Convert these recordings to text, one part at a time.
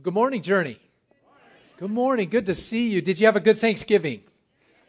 Well, good morning, Journey. Good morning. Good to see you. Did you have a good Thanksgiving?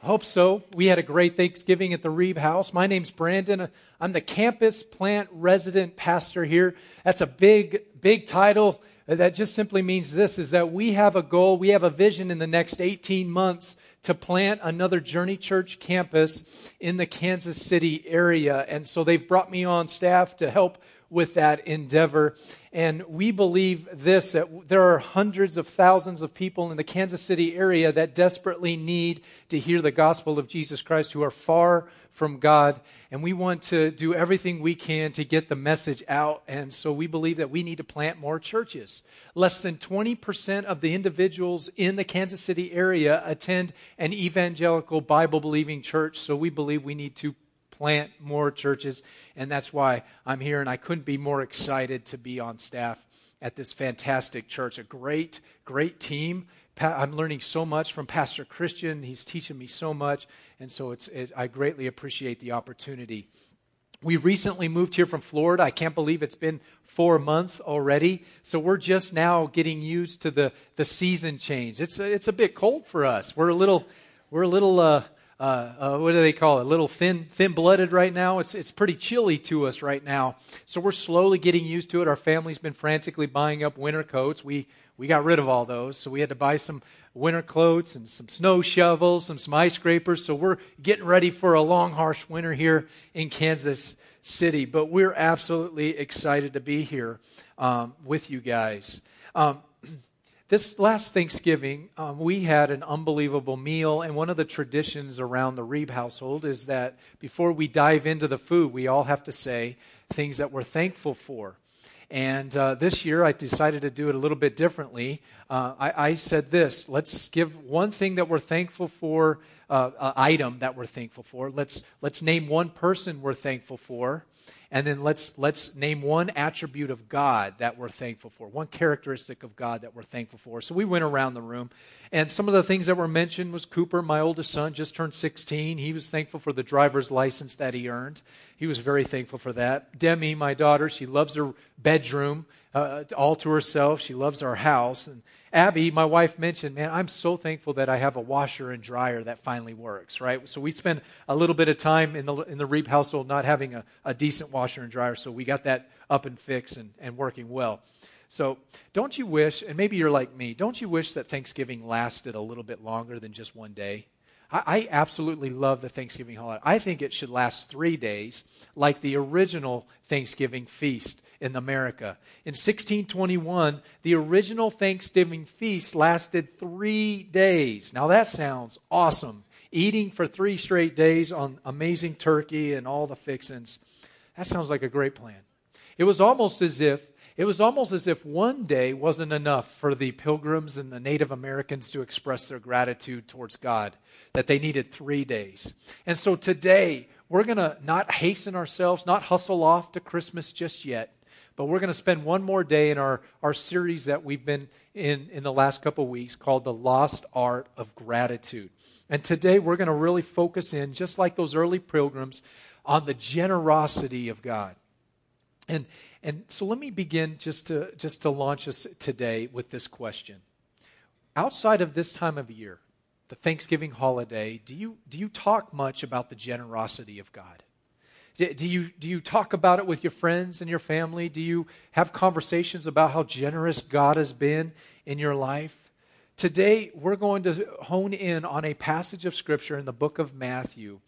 I hope so. We had a great Thanksgiving at the Reeve House. My name's Brandon. I'm the campus plant resident pastor here. That's a big, big title. That just simply means this is that we have a goal, we have a vision in the next 18 months to plant another Journey Church campus in the Kansas City area. And so they've brought me on staff to help with that endeavor. And we believe this that there are hundreds of thousands of people in the Kansas City area that desperately need to hear the gospel of Jesus Christ who are far from God. And we want to do everything we can to get the message out. And so we believe that we need to plant more churches. Less than 20% of the individuals in the Kansas City area attend an evangelical Bible believing church. So we believe we need to plant more churches. And that's why I'm here, and I couldn't be more excited to be on staff at this fantastic church. A great, great team. I'm learning so much from Pastor Christian. He's teaching me so much, and so it's, it, I greatly appreciate the opportunity. We recently moved here from Florida. I can't believe it's been four months already. So we're just now getting used to the, the season change. It's a, it's a bit cold for us. We're a little, we're a little, uh, uh, uh, what do they call it? A little thin, thin blooded right now. It's it's pretty chilly to us right now. So we're slowly getting used to it. Our family's been frantically buying up winter coats. We we got rid of all those, so we had to buy some winter coats and some snow shovels and some ice scrapers. So we're getting ready for a long, harsh winter here in Kansas City. But we're absolutely excited to be here um, with you guys. Um, this last Thanksgiving, um, we had an unbelievable meal, and one of the traditions around the Reeb household is that before we dive into the food, we all have to say things that we're thankful for. And uh, this year, I decided to do it a little bit differently. Uh, I, I, said this let's give one thing that we're thankful for, uh, item that we're thankful for. Let's, let's name one person we're thankful for and then let's let's name one attribute of God that we're thankful for, one characteristic of God that we're thankful for. So we went around the room, and some of the things that were mentioned was Cooper, my oldest son, just turned 16. He was thankful for the driver's license that he earned. He was very thankful for that. Demi, my daughter, she loves her bedroom uh, all to herself. She loves our house, and Abby, my wife, mentioned, man, I'm so thankful that I have a washer and dryer that finally works, right? So we spent a little bit of time in the, in the Reeb household not having a, a decent washer and dryer, so we got that up and fixed and, and working well. So don't you wish, and maybe you're like me, don't you wish that Thanksgiving lasted a little bit longer than just one day? I absolutely love the Thanksgiving holiday. I think it should last three days, like the original Thanksgiving feast in America. In 1621, the original Thanksgiving feast lasted three days. Now that sounds awesome. Eating for three straight days on amazing turkey and all the fixins. That sounds like a great plan. It was almost as if it was almost as if one day wasn't enough for the pilgrims and the Native Americans to express their gratitude towards God, that they needed three days. And so today, we're going to not hasten ourselves, not hustle off to Christmas just yet. But we're going to spend one more day in our, our series that we've been in in the last couple weeks called The Lost Art of Gratitude. And today we're going to really focus in, just like those early pilgrims, on the generosity of God. And, and so let me begin just to, just to launch us today with this question. Outside of this time of year, the Thanksgiving holiday, do you, do you talk much about the generosity of God? Do you, do you talk about it with your friends and your family? Do you have conversations about how generous God has been in your life? Today, we're going to hone in on a passage of Scripture in the book of Matthew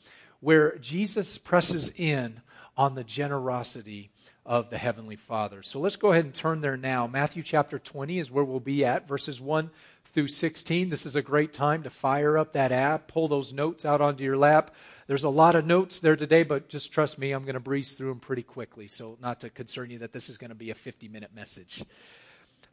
where Jesus presses in on the generosity of the Heavenly Father. So let's go ahead and turn there now. Matthew chapter 20 is where we'll be at, verses 1 through 16. This is a great time to fire up that app, pull those notes out onto your lap. There's a lot of notes there today, but just trust me, I'm going to breeze through them pretty quickly. So, not to concern you that this is going to be a 50 minute message.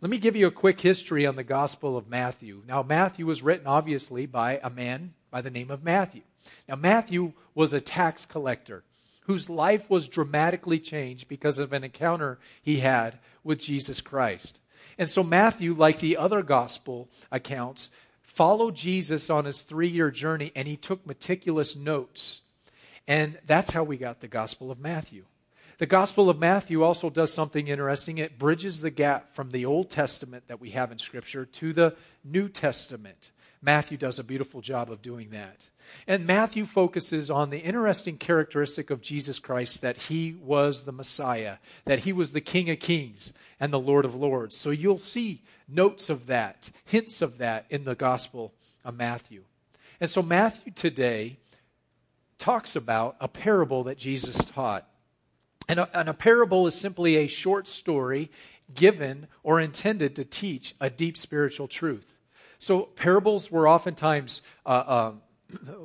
Let me give you a quick history on the Gospel of Matthew. Now, Matthew was written obviously by a man by the name of Matthew. Now, Matthew was a tax collector whose life was dramatically changed because of an encounter he had with Jesus Christ. And so Matthew, like the other gospel accounts, followed Jesus on his three year journey and he took meticulous notes. And that's how we got the Gospel of Matthew. The Gospel of Matthew also does something interesting. It bridges the gap from the Old Testament that we have in Scripture to the New Testament. Matthew does a beautiful job of doing that. And Matthew focuses on the interesting characteristic of Jesus Christ that he was the Messiah, that he was the King of Kings and the Lord of Lords. So you'll see notes of that, hints of that in the Gospel of Matthew. And so Matthew today talks about a parable that Jesus taught. And a, and a, parable is simply a short story given or intended to teach a deep spiritual truth. So parables were oftentimes uh, uh,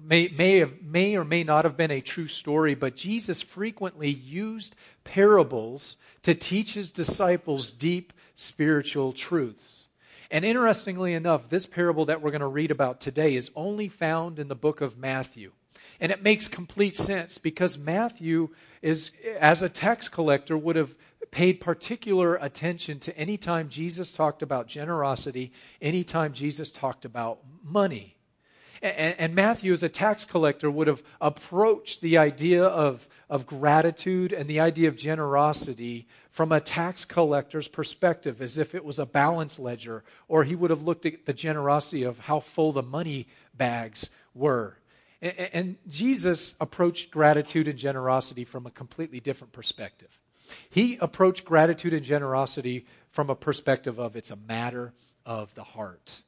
may may have, may or may not have been a true story, but Jesus frequently used parables to teach his disciples deep spiritual truths. And interestingly enough, this parable that we're going to read about today is only found in the book of Matthew. And it makes complete sense because Matthew is, as a tax collector, would have paid particular attention to any time Jesus talked about generosity, any time Jesus talked about money. And, and, Matthew, as a tax collector, would have approached the idea of, of gratitude and the idea of generosity from a tax collector's perspective, as if it was a balance ledger, or he would have looked at the generosity of how full the money bags were. And Jesus approached gratitude and generosity from a completely different perspective. He approached gratitude and generosity from a perspective of it's a matter of the heart.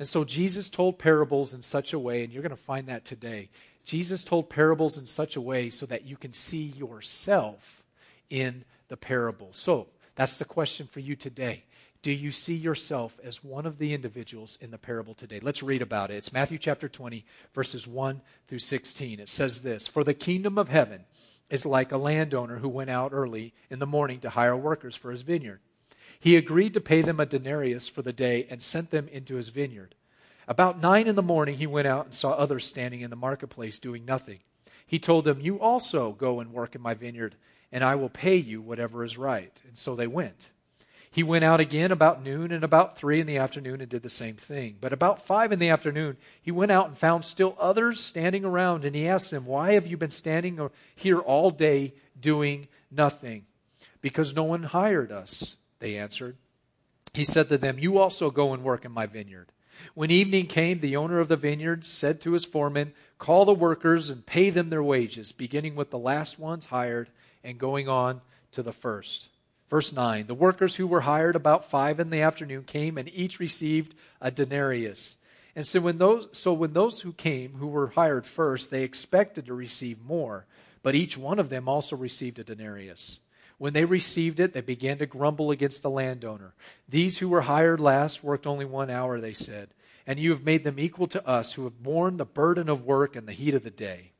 And so Jesus told parables in such a way, and you're going to find that today. Jesus told parables in such a way so that you can see yourself in the parable. So that's the question for you today. Do you see yourself as one of the individuals in the parable today? Let's read about it. It's Matthew chapter 20, verses 1 through 16. It says this For the kingdom of heaven is like a landowner who went out early in the morning to hire workers for his vineyard. He agreed to pay them a denarius for the day and sent them into his vineyard. About nine in the morning, he went out and saw others standing in the marketplace doing nothing. He told them, You also go and work in my vineyard, and I will pay you whatever is right. And so they went. He went out again about noon and about three in the afternoon and did the same thing. But about five in the afternoon, he went out and found still others standing around, and he asked them, Why have you been standing here all day doing nothing? Because no one hired us, they answered. He said to them, You also go and work in my vineyard. When evening came, the owner of the vineyard said to his foreman, Call the workers and pay them their wages, beginning with the last ones hired and going on to the first. Verse 9 The workers who were hired about five in the afternoon came and each received a denarius. And so when those, so when those who came, who were hired first, they expected to receive more, but each one of them also received a denarius. When they received it, they began to grumble against the landowner. These who were hired last worked only one hour, they said, and you have made them equal to us who have borne the burden of work and the heat of the day.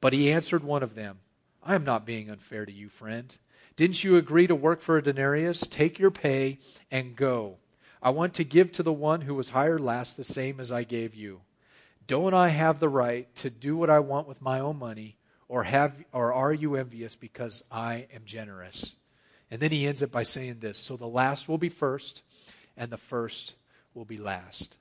But he answered one of them, I am not being unfair to you, friend. Didn't you agree to work for a denarius? Take your pay and go. I want to give to the one who was hired last the same as I gave you. Don't I have the right to do what I want with my own money, or have or are you envious because I am generous? And then he ends it by saying this, so the last will be first and the first will be last.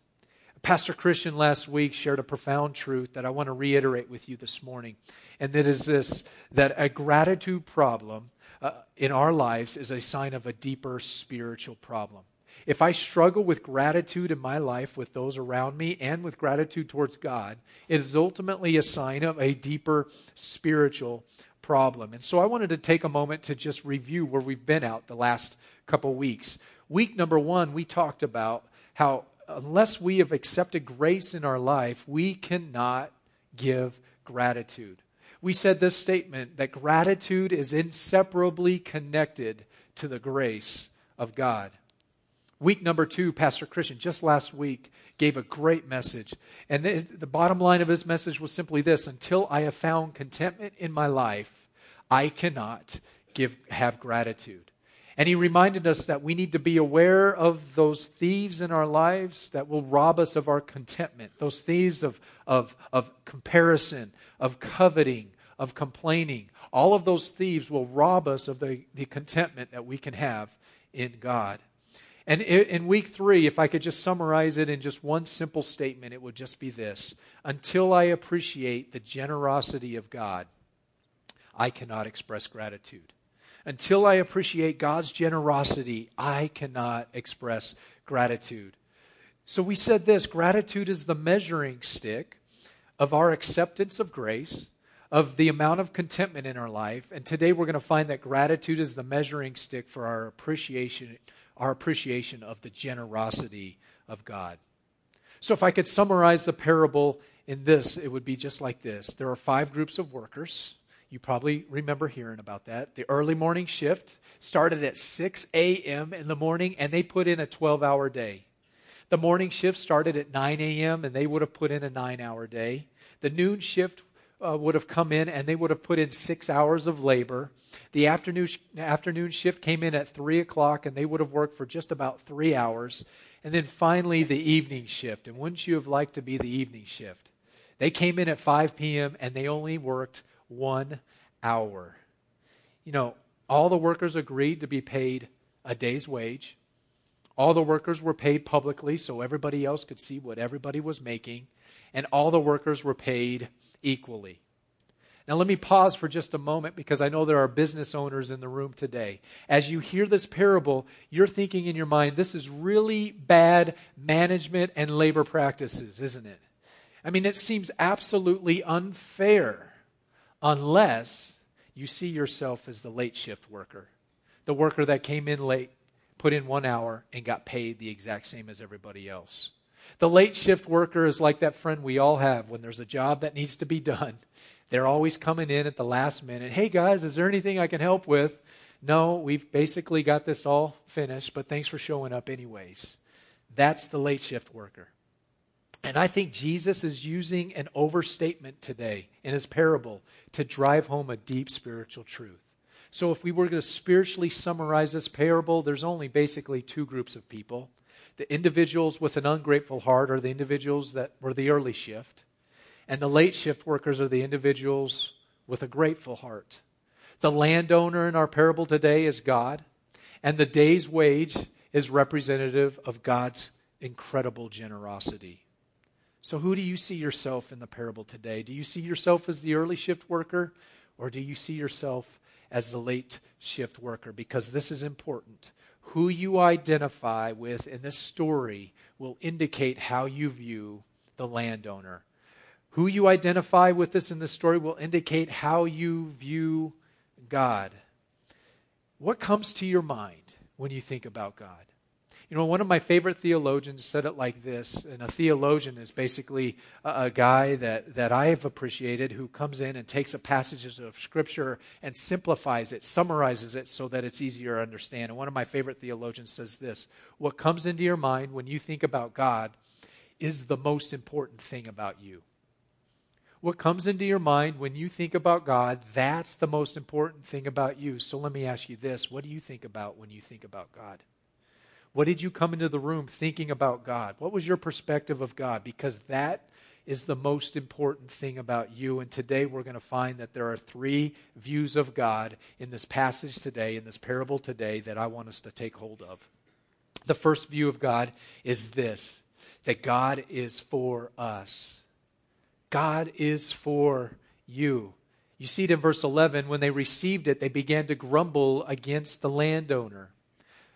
Pastor Christian last week shared a profound truth that I want to reiterate with you this morning. And that is this that a gratitude problem uh, in our lives is a sign of a deeper spiritual problem. If I struggle with gratitude in my life with those around me and with gratitude towards God, it is ultimately a sign of a deeper spiritual problem. And so I wanted to take a moment to just review where we've been out the last couple weeks. Week number one, we talked about how unless we have accepted grace in our life, we cannot give gratitude we said this statement that gratitude is inseparably connected to the grace of God. Week number two, Pastor Christian, just last week, gave a great message. And the bottom line of his message was simply this until I have found contentment in my life, I cannot give, have gratitude. And he reminded us that we need to be aware of those thieves in our lives that will rob us of our contentment, those thieves of, of, of comparison, of coveting, of complaining. All of those thieves will rob us of the, the contentment that we can have in God. And in week three, if I could just summarize it in just one simple statement, it would just be this Until I appreciate the generosity of God, I cannot express gratitude. Until I appreciate God's generosity, I cannot express gratitude. So we said this gratitude is the measuring stick of our acceptance of grace, of the amount of contentment in our life. And today we're going to find that gratitude is the measuring stick for our appreciation, our appreciation of the generosity of God. So if I could summarize the parable in this, it would be just like this. There are five groups of workers. You probably remember hearing about that. The early morning shift started at 6 a.m. in the morning, and they put in a 12 hour day. The morning shift started at 9 a.m., and they would have put in a nine hour day. The noon shift uh, would have come in, and they would have put in six hours of labor. The afternoon, afternoon shift came in at 3 o'clock, and they would have worked for just about three hours. And then finally, the evening shift. And wouldn't you have liked to be the evening shift? They came in at 5 p.m., and they only worked one hour. You know, all the workers agreed to be paid a day's wage. All the workers were paid publicly so everybody else could see what everybody was making, and all the workers were paid equally. Now, let me pause for just a moment because I know there are business owners in the room today. As you hear this parable, you're thinking in your mind, this is really bad management and labor practices, isn't it? I mean, it seems absolutely unfair unless you see yourself as the late shift worker, the worker that came in late, put in one hour, and got paid the exact same as everybody else. The late shift worker is like that friend we all have when there's a job that needs to be done. They're always coming in at the last minute. Hey guys, is there anything I can help with? No, we've basically got this all finished, but thanks for showing up anyways. That's the late shift worker. And I think Jesus is using an overstatement today in his parable to drive home a deep spiritual truth. So, if we were going to spiritually summarize this parable, there's only basically two groups of people. The individuals with an ungrateful heart are the individuals that were the early shift, and the late shift workers are the individuals with a grateful heart. The landowner in our parable today is God, and the day's wage is representative of God's incredible generosity. So, who do you see yourself in the parable today? Do you see yourself as the early shift worker, or do you see yourself as the late shift worker? Because this is important. Who you identify with in this story will indicate how you view the landowner. Who you identify with this in this story will indicate how you view God. What comes to your mind when you think about God? You know, one of my favorite theologians said it like this, and a theologian is basically a, a, guy that, that I have appreciated who comes in and takes a passage of Scripture and simplifies it, summarizes it so that it's easier to understand. And one of my favorite theologians says this What comes into your mind when you think about God is the most important thing about you. What comes into your mind when you think about God, that's the most important thing about you. So let me ask you this what do you think about when you think about God? What did you come into the room thinking about God? What was your perspective of God? Because that is the most important thing about you. And today we're going to find that there are three views of God in this passage today, in this parable today, that I want us to take hold of. The first view of God is this that God is for us. God is for you. You see it in verse 11. When they received it, they began to grumble against the landowner.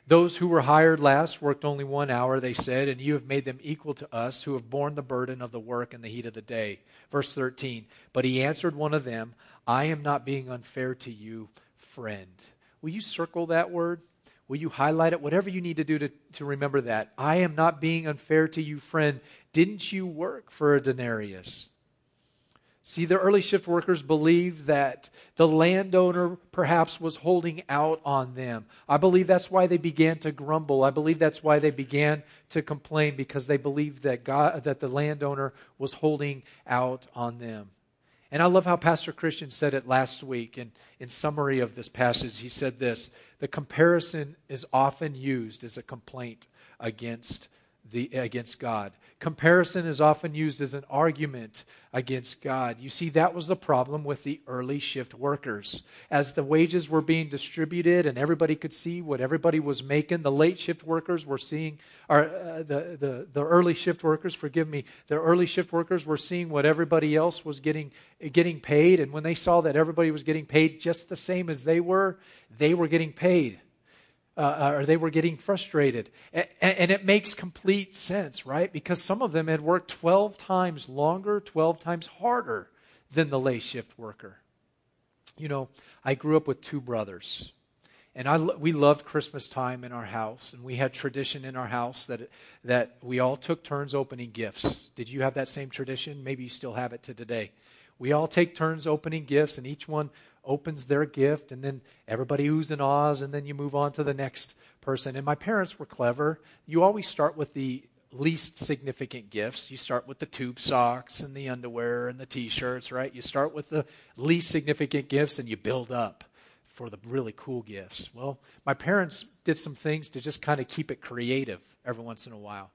Those who were hired last worked only one hour, they said, and you have made them equal to us who have borne the burden of the work in the heat of the day. Verse 13 But he answered one of them, I am not being unfair to you, friend. Will you circle that word? Will you highlight it? Whatever you need to do to, to remember that. I am not being unfair to you, friend. Didn't you work for a denarius? See, the early shift workers believed that the landowner perhaps was holding out on them. I believe that's why they began to grumble. I believe that's why they began to complain because they believed that God that the landowner was holding out on them. And I love how Pastor Christian said it last week in, in summary of this passage. He said this the comparison is often used as a complaint against the, against God. Comparison is often used as an argument against God. You see, that was the problem with the early shift workers. As the wages were being distributed and everybody could see what everybody was making, the late shift workers were seeing, or uh, the, the, the early shift workers, forgive me, the early shift workers were seeing what everybody else was getting, getting paid. And when they saw that everybody was getting paid just the same as they were, they were getting paid uh, or they were getting frustrated. And, and it makes complete sense, right? Because some of them had worked 12 times longer, 12 times harder than the lay shift worker. You know, I grew up with two brothers. And I, we loved Christmas time in our house, and we had tradition in our house that, that we all took turns opening gifts. Did you have that same tradition? Maybe you still have it to today. We all take turns opening gifts, and each one opens their gift, and then everybody oohs and ahs, and then you move on to the next person. And my parents were clever. You always start with the least significant gifts. You start with the tube socks and the underwear and the t shirts, right? You start with the least significant gifts and you build up for the really cool gifts. Well, my parents did some things to just kind of keep it creative every once in a while.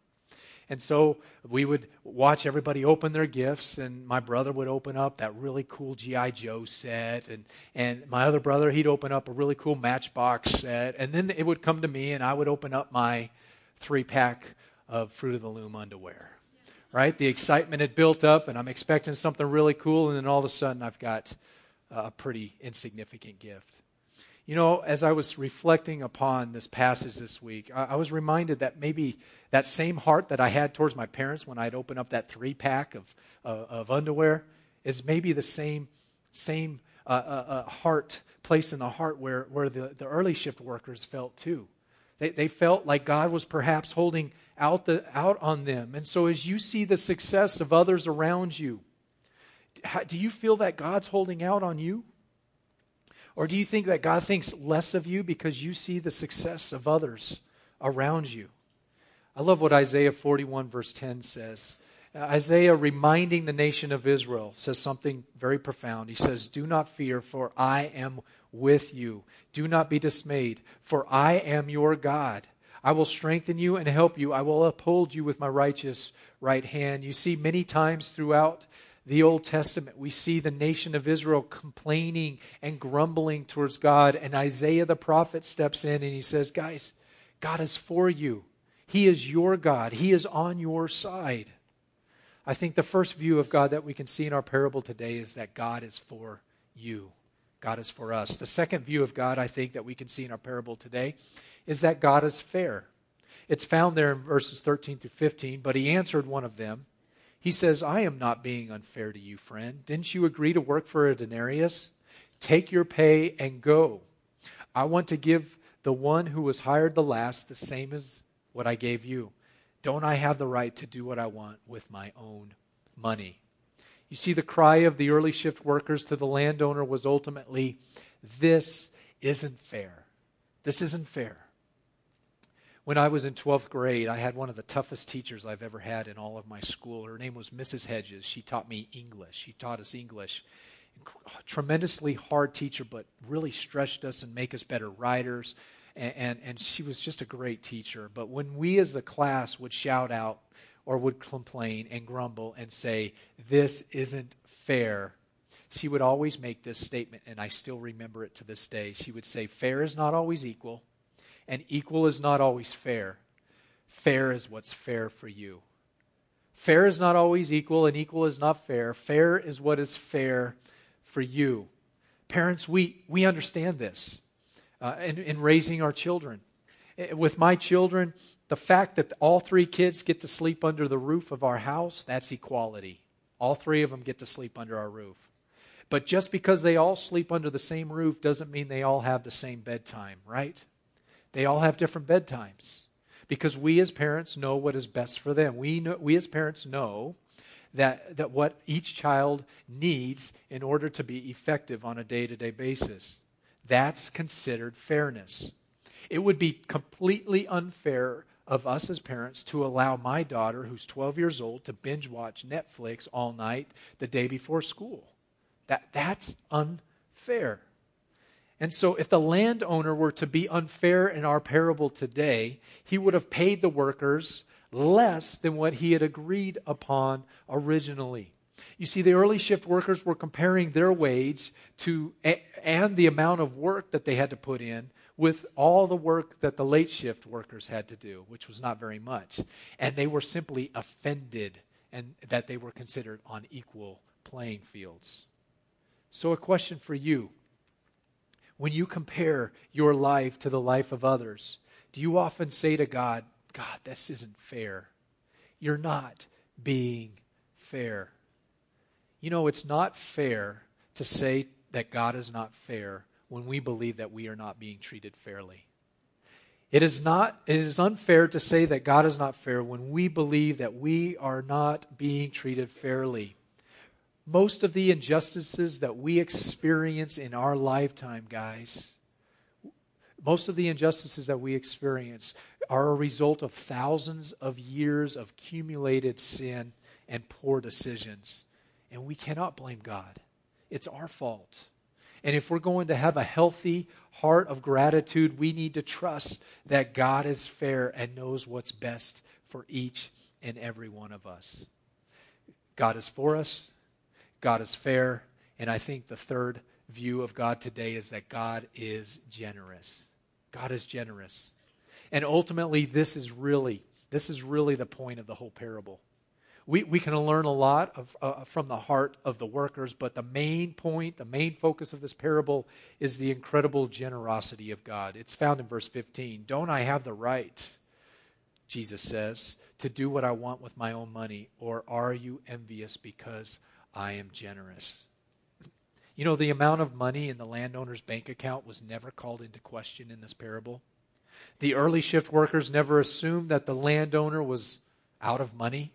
And so we would watch everybody open their gifts, and my brother would open up that really cool G.I. Joe set, and, and my other brother, he'd open up a really cool Matchbox set, and then it would come to me, and I would open up my three pack of Fruit of the Loom underwear. Right? The excitement had built up, and I'm expecting something really cool, and then all of a sudden I've got a pretty insignificant gift. You know, as I was reflecting upon this passage this week, I, I was reminded that maybe that same heart that I had towards my parents when I'd open up that three pack of, uh, of underwear is maybe the same, same uh, uh, uh, heart, place in the heart where, where the, the early shift workers felt too. They, they felt like God was perhaps holding out, the, out on them. And so as you see the success of others around you, do you feel that God's holding out on you? Or do you think that God thinks less of you because you see the success of others around you? I love what Isaiah 41, verse 10 says. Isaiah, reminding the nation of Israel, says something very profound. He says, Do not fear, for I am with you. Do not be dismayed, for I am your God. I will strengthen you and help you. I will uphold you with my righteous right hand. You see, many times throughout the Old Testament, we see the nation of Israel complaining and grumbling towards God. And Isaiah the prophet steps in and he says, Guys, God is for you. He is your God, He is on your side. I think the first view of God that we can see in our parable today is that God is for you. God is for us. The second view of God I think that we can see in our parable today is that God is fair. It's found there in verses 13 through 15, but he answered one of them he says, I am not being unfair to you, friend. Didn't you agree to work for a denarius? Take your pay and go. I want to give the one who was hired the last the same as what I gave you. Don't I have the right to do what I want with my own money? You see, the cry of the early shift workers to the landowner was ultimately, This isn't fair. This isn't fair. When I was in 12th grade, I had one of the toughest teachers I've ever had in all of my school. Her name was Mrs. Hedges. She taught me English. She taught us English. Tremendously hard teacher, but really stretched us and make us better writers. And, and, and she was just a great teacher. But when we as a class would shout out or would complain and grumble and say, This isn't fair, she would always make this statement, and I still remember it to this day. She would say, Fair is not always equal and equal is not always fair. Fair is what's fair for you. Fair is not always equal, and equal is not fair. Fair is what is fair for you. Parents, we, we understand this uh, in, in raising our children. Eh, with my children, the fact that all three kids get to sleep under the roof of our house, that's equality. All three of them get to sleep under our roof. But just because they all sleep under the same roof doesn't mean they all have the same bedtime, right? They all have different bedtimes because we as parents know what is best for them. We, know, we as parents know that, that what each child needs in order to be effective on a day to day basis. That's considered fairness. It would be completely unfair of us as parents to allow my daughter, who's 12 years old, to binge watch Netflix all night the day before school. That, that's unfair. And so, if the landowner were to be unfair in our parable today, he would have paid the workers less than what he had agreed upon originally. You see, the early shift workers were comparing their wage to and the amount of work that they had to put in with all the work that the late shift workers had to do, which was not very much. And they were simply offended and that they were considered on equal playing fields. So, a question for you when you compare your life to the life of others, do you often say to God, God, this isn't fair? You're not being fair. You know, it's not fair to say that God is not fair when we believe that we are not being treated fairly. It is not it is unfair to say that God is not fair when we believe that we are not being treated fairly. Most of the injustices that we experience in our lifetime, guys, most of the injustices that we experience are a result of thousands of years of accumulated sin and poor decisions. And we cannot blame God. It's our fault. And if we're going to have a healthy heart of gratitude, we need to trust that God is fair and knows what's best for each and every one of us. God is for us, God is fair, and I think the third view of God today is that God is generous. God is generous. And ultimately this is really this is really the point of the whole parable. We, we can learn a lot of, uh, from the heart of the workers, but the main point, the main focus of this parable is the incredible generosity of God. It's found in verse 15. Don't I have the right, Jesus says, to do what I want with my own money, or are you envious because I am generous? You know, the amount of money in the landowner's bank account was never called into question in this parable. The early shift workers never assumed that the landowner was out of money.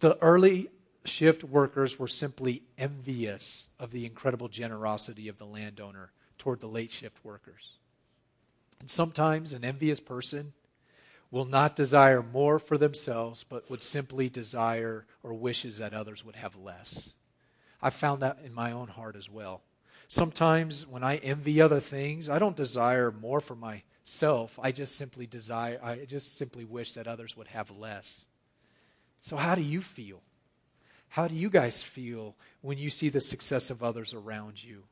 The early shift workers were simply envious of the incredible generosity of the landowner toward the late shift workers. And sometimes an envious person will not desire more for themselves, but would simply desire or wishes that others would have less. I found that in my own heart as well. Sometimes when I envy other things, I don't desire more for myself. I just simply desire, I just simply wish that others would have less. So, how do you feel? How do you guys feel when you see the success of others around you?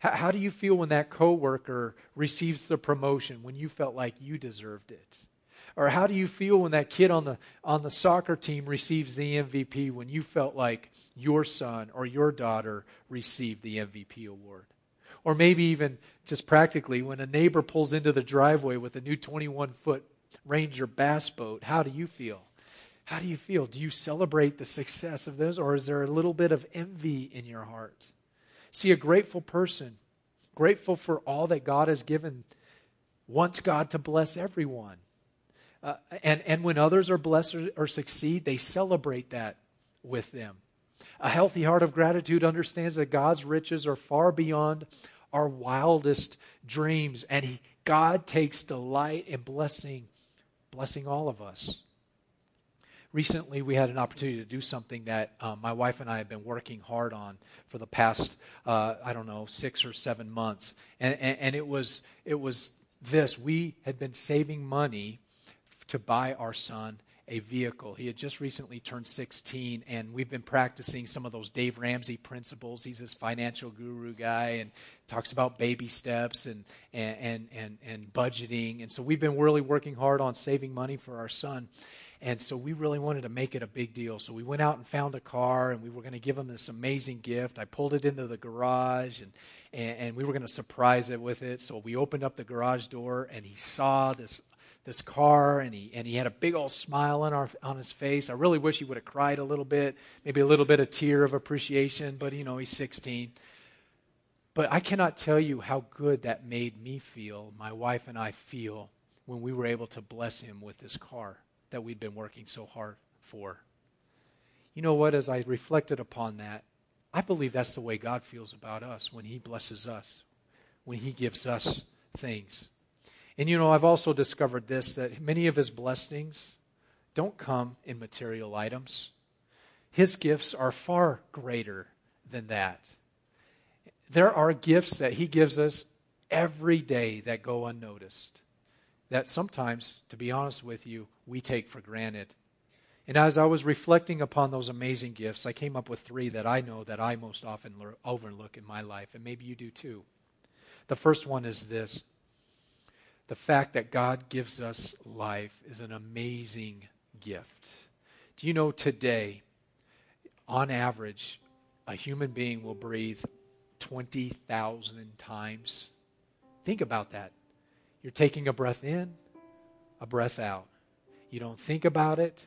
How, how do you feel when that coworker receives the promotion when you felt like you deserved it? Or how do you feel when that kid on the on the soccer team receives the MVP when you felt like your son or your daughter received the MVP award? Or maybe even just practically when a neighbor pulls into the driveway with a new 21 foot Ranger bass boat, how do you feel? How do you feel? Do you celebrate the success of those, or is there a little bit of envy in your heart? See, a grateful person, grateful for all that God has given, wants God to bless everyone. Uh, and, and when others are blessed or, succeed, they celebrate that with them. A healthy heart of gratitude understands that God's riches are far beyond our wildest dreams, and he, God takes delight in blessing, blessing all of us recently we had an opportunity to do something that um, my wife and I have been working hard on for the past, uh, I don't know, six or seven months. And, and, and, it was it was this: we had been saving money to buy our son a vehicle. He had just recently turned 16, and we've been practicing some of those Dave Ramsey principles. He's this financial guru guy and talks about baby steps and, and, and, and, budgeting. And so we've been really working hard on saving money for our son. And so we really wanted to make it a big deal. So we went out and found a car, and we were going to give him this amazing gift. I pulled it into the garage, and, and, and we were going to surprise it with it. So we opened up the garage door, and he saw this this car and he and he had a big old smile on our on his face. I really wish he would have cried a little bit, maybe a little bit of tear of appreciation, but you know, he's 16. But I cannot tell you how good that made me feel, my wife and I feel when we were able to bless him with this car that we'd been working so hard for. You know what? As I reflected upon that, I believe that's the way God feels about us when He blesses us, when He gives us things. And you know, I've also discovered this that many of His blessings don't come in material items. His gifts are far greater than that. There are gifts that He gives us every day that go unnoticed. That sometimes, to be honest with you, we take for granted. And as I was reflecting upon those amazing gifts, I came up with three that I know that I most often overlook in my life, and maybe you do too. The first one is this the fact that God gives us life is an amazing gift. Do you know today, on average, a human being will breathe 20,000 times? Think about that. You're taking a breath in, a breath out. You don't think about it,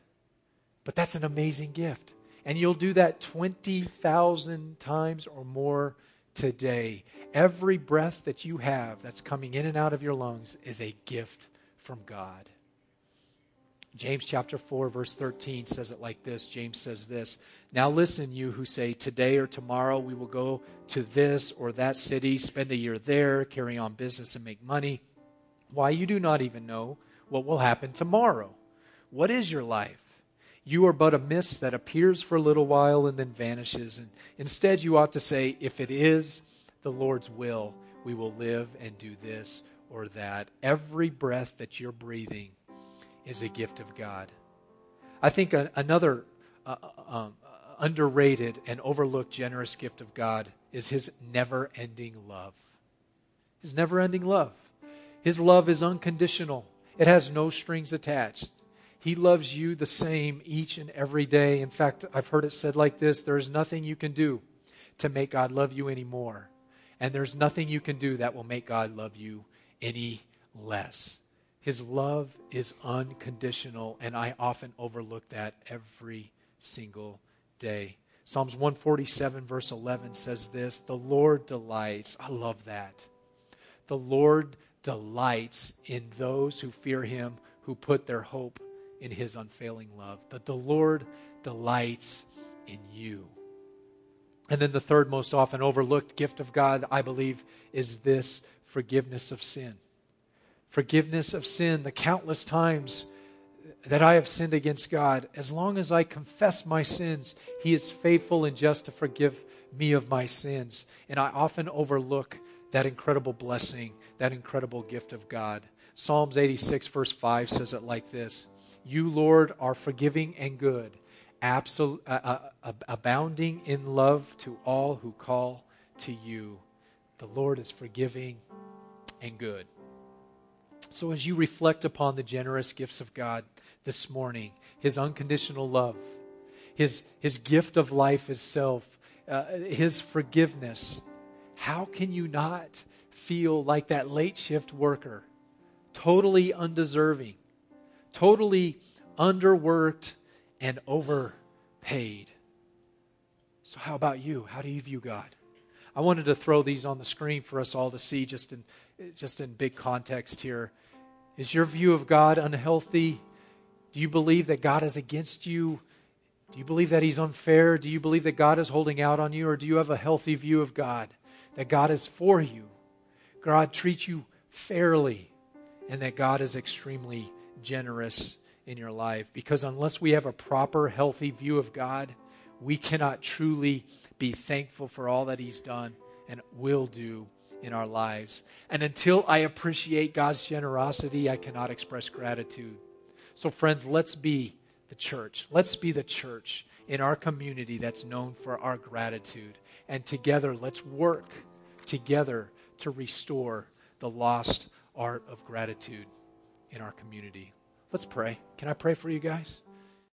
but that's an amazing gift. And you'll do that 20,000 times or more today. Every breath that you have that's coming in and out of your lungs is a gift from God. James chapter 4, verse 13 says it like this James says this Now listen, you who say, Today or tomorrow we will go to this or that city, spend a year there, carry on business, and make money. Why, you do not even know what will happen tomorrow. What is your life? You are but a mist that appears for a little while and then vanishes. And instead, you ought to say, If it is the Lord's will, we will live and do this or that. Every breath that you're breathing is a gift of God. I think a, another uh, uh um, underrated and overlooked generous gift of God is His never ending love. His never ending love. His love is unconditional, it has no strings attached. He loves you the same each and every day. In fact, I've heard it said like this there is nothing you can do to make God love you anymore. And there's nothing you can do that will make God love you any less. His love is unconditional, and I often overlook that every single day. Psalms 147, verse 11 says this The Lord delights. I love that. The Lord delights in those who fear him, who put their hope in his unfailing love. That the Lord delights in you. And then the third most often overlooked gift of God, I believe, is this forgiveness of sin. Forgiveness of sin, the countless times that I have sinned against God, as long as I confess my sins, He is faithful and just to forgive me of my sins. And I often overlook that incredible blessing, that incredible gift of God. Psalms 86, verse 5 says it like this you, Lord, are forgiving and good, absol- uh, uh, abounding in love to all who call to you. The Lord is forgiving and good. So, as you reflect upon the generous gifts of God this morning, His unconditional love, His, his gift of life itself, uh, His forgiveness, how can you not feel like that late shift worker, totally undeserving? totally underworked and overpaid. So, how about you? How do you view God? I wanted to throw these on the screen for us all to see just in, just in big context here. Is your view of God unhealthy? Do you believe that God is against you? Do you believe that He's unfair? Do you believe that God is holding out on you? Or do you have a healthy view of God? That God is for you? God treats you fairly, and that God is extremely generous in your life because unless we have a proper, healthy view of God, we cannot truly be thankful for all that He's done and will do in our lives. And until I appreciate God's generosity, I cannot express gratitude. So, friends, let's be the church. Let's be the church in our community that's known for our gratitude. And together, let's work together to restore the lost art of gratitude in our community. Let's pray. Can I pray for you guys?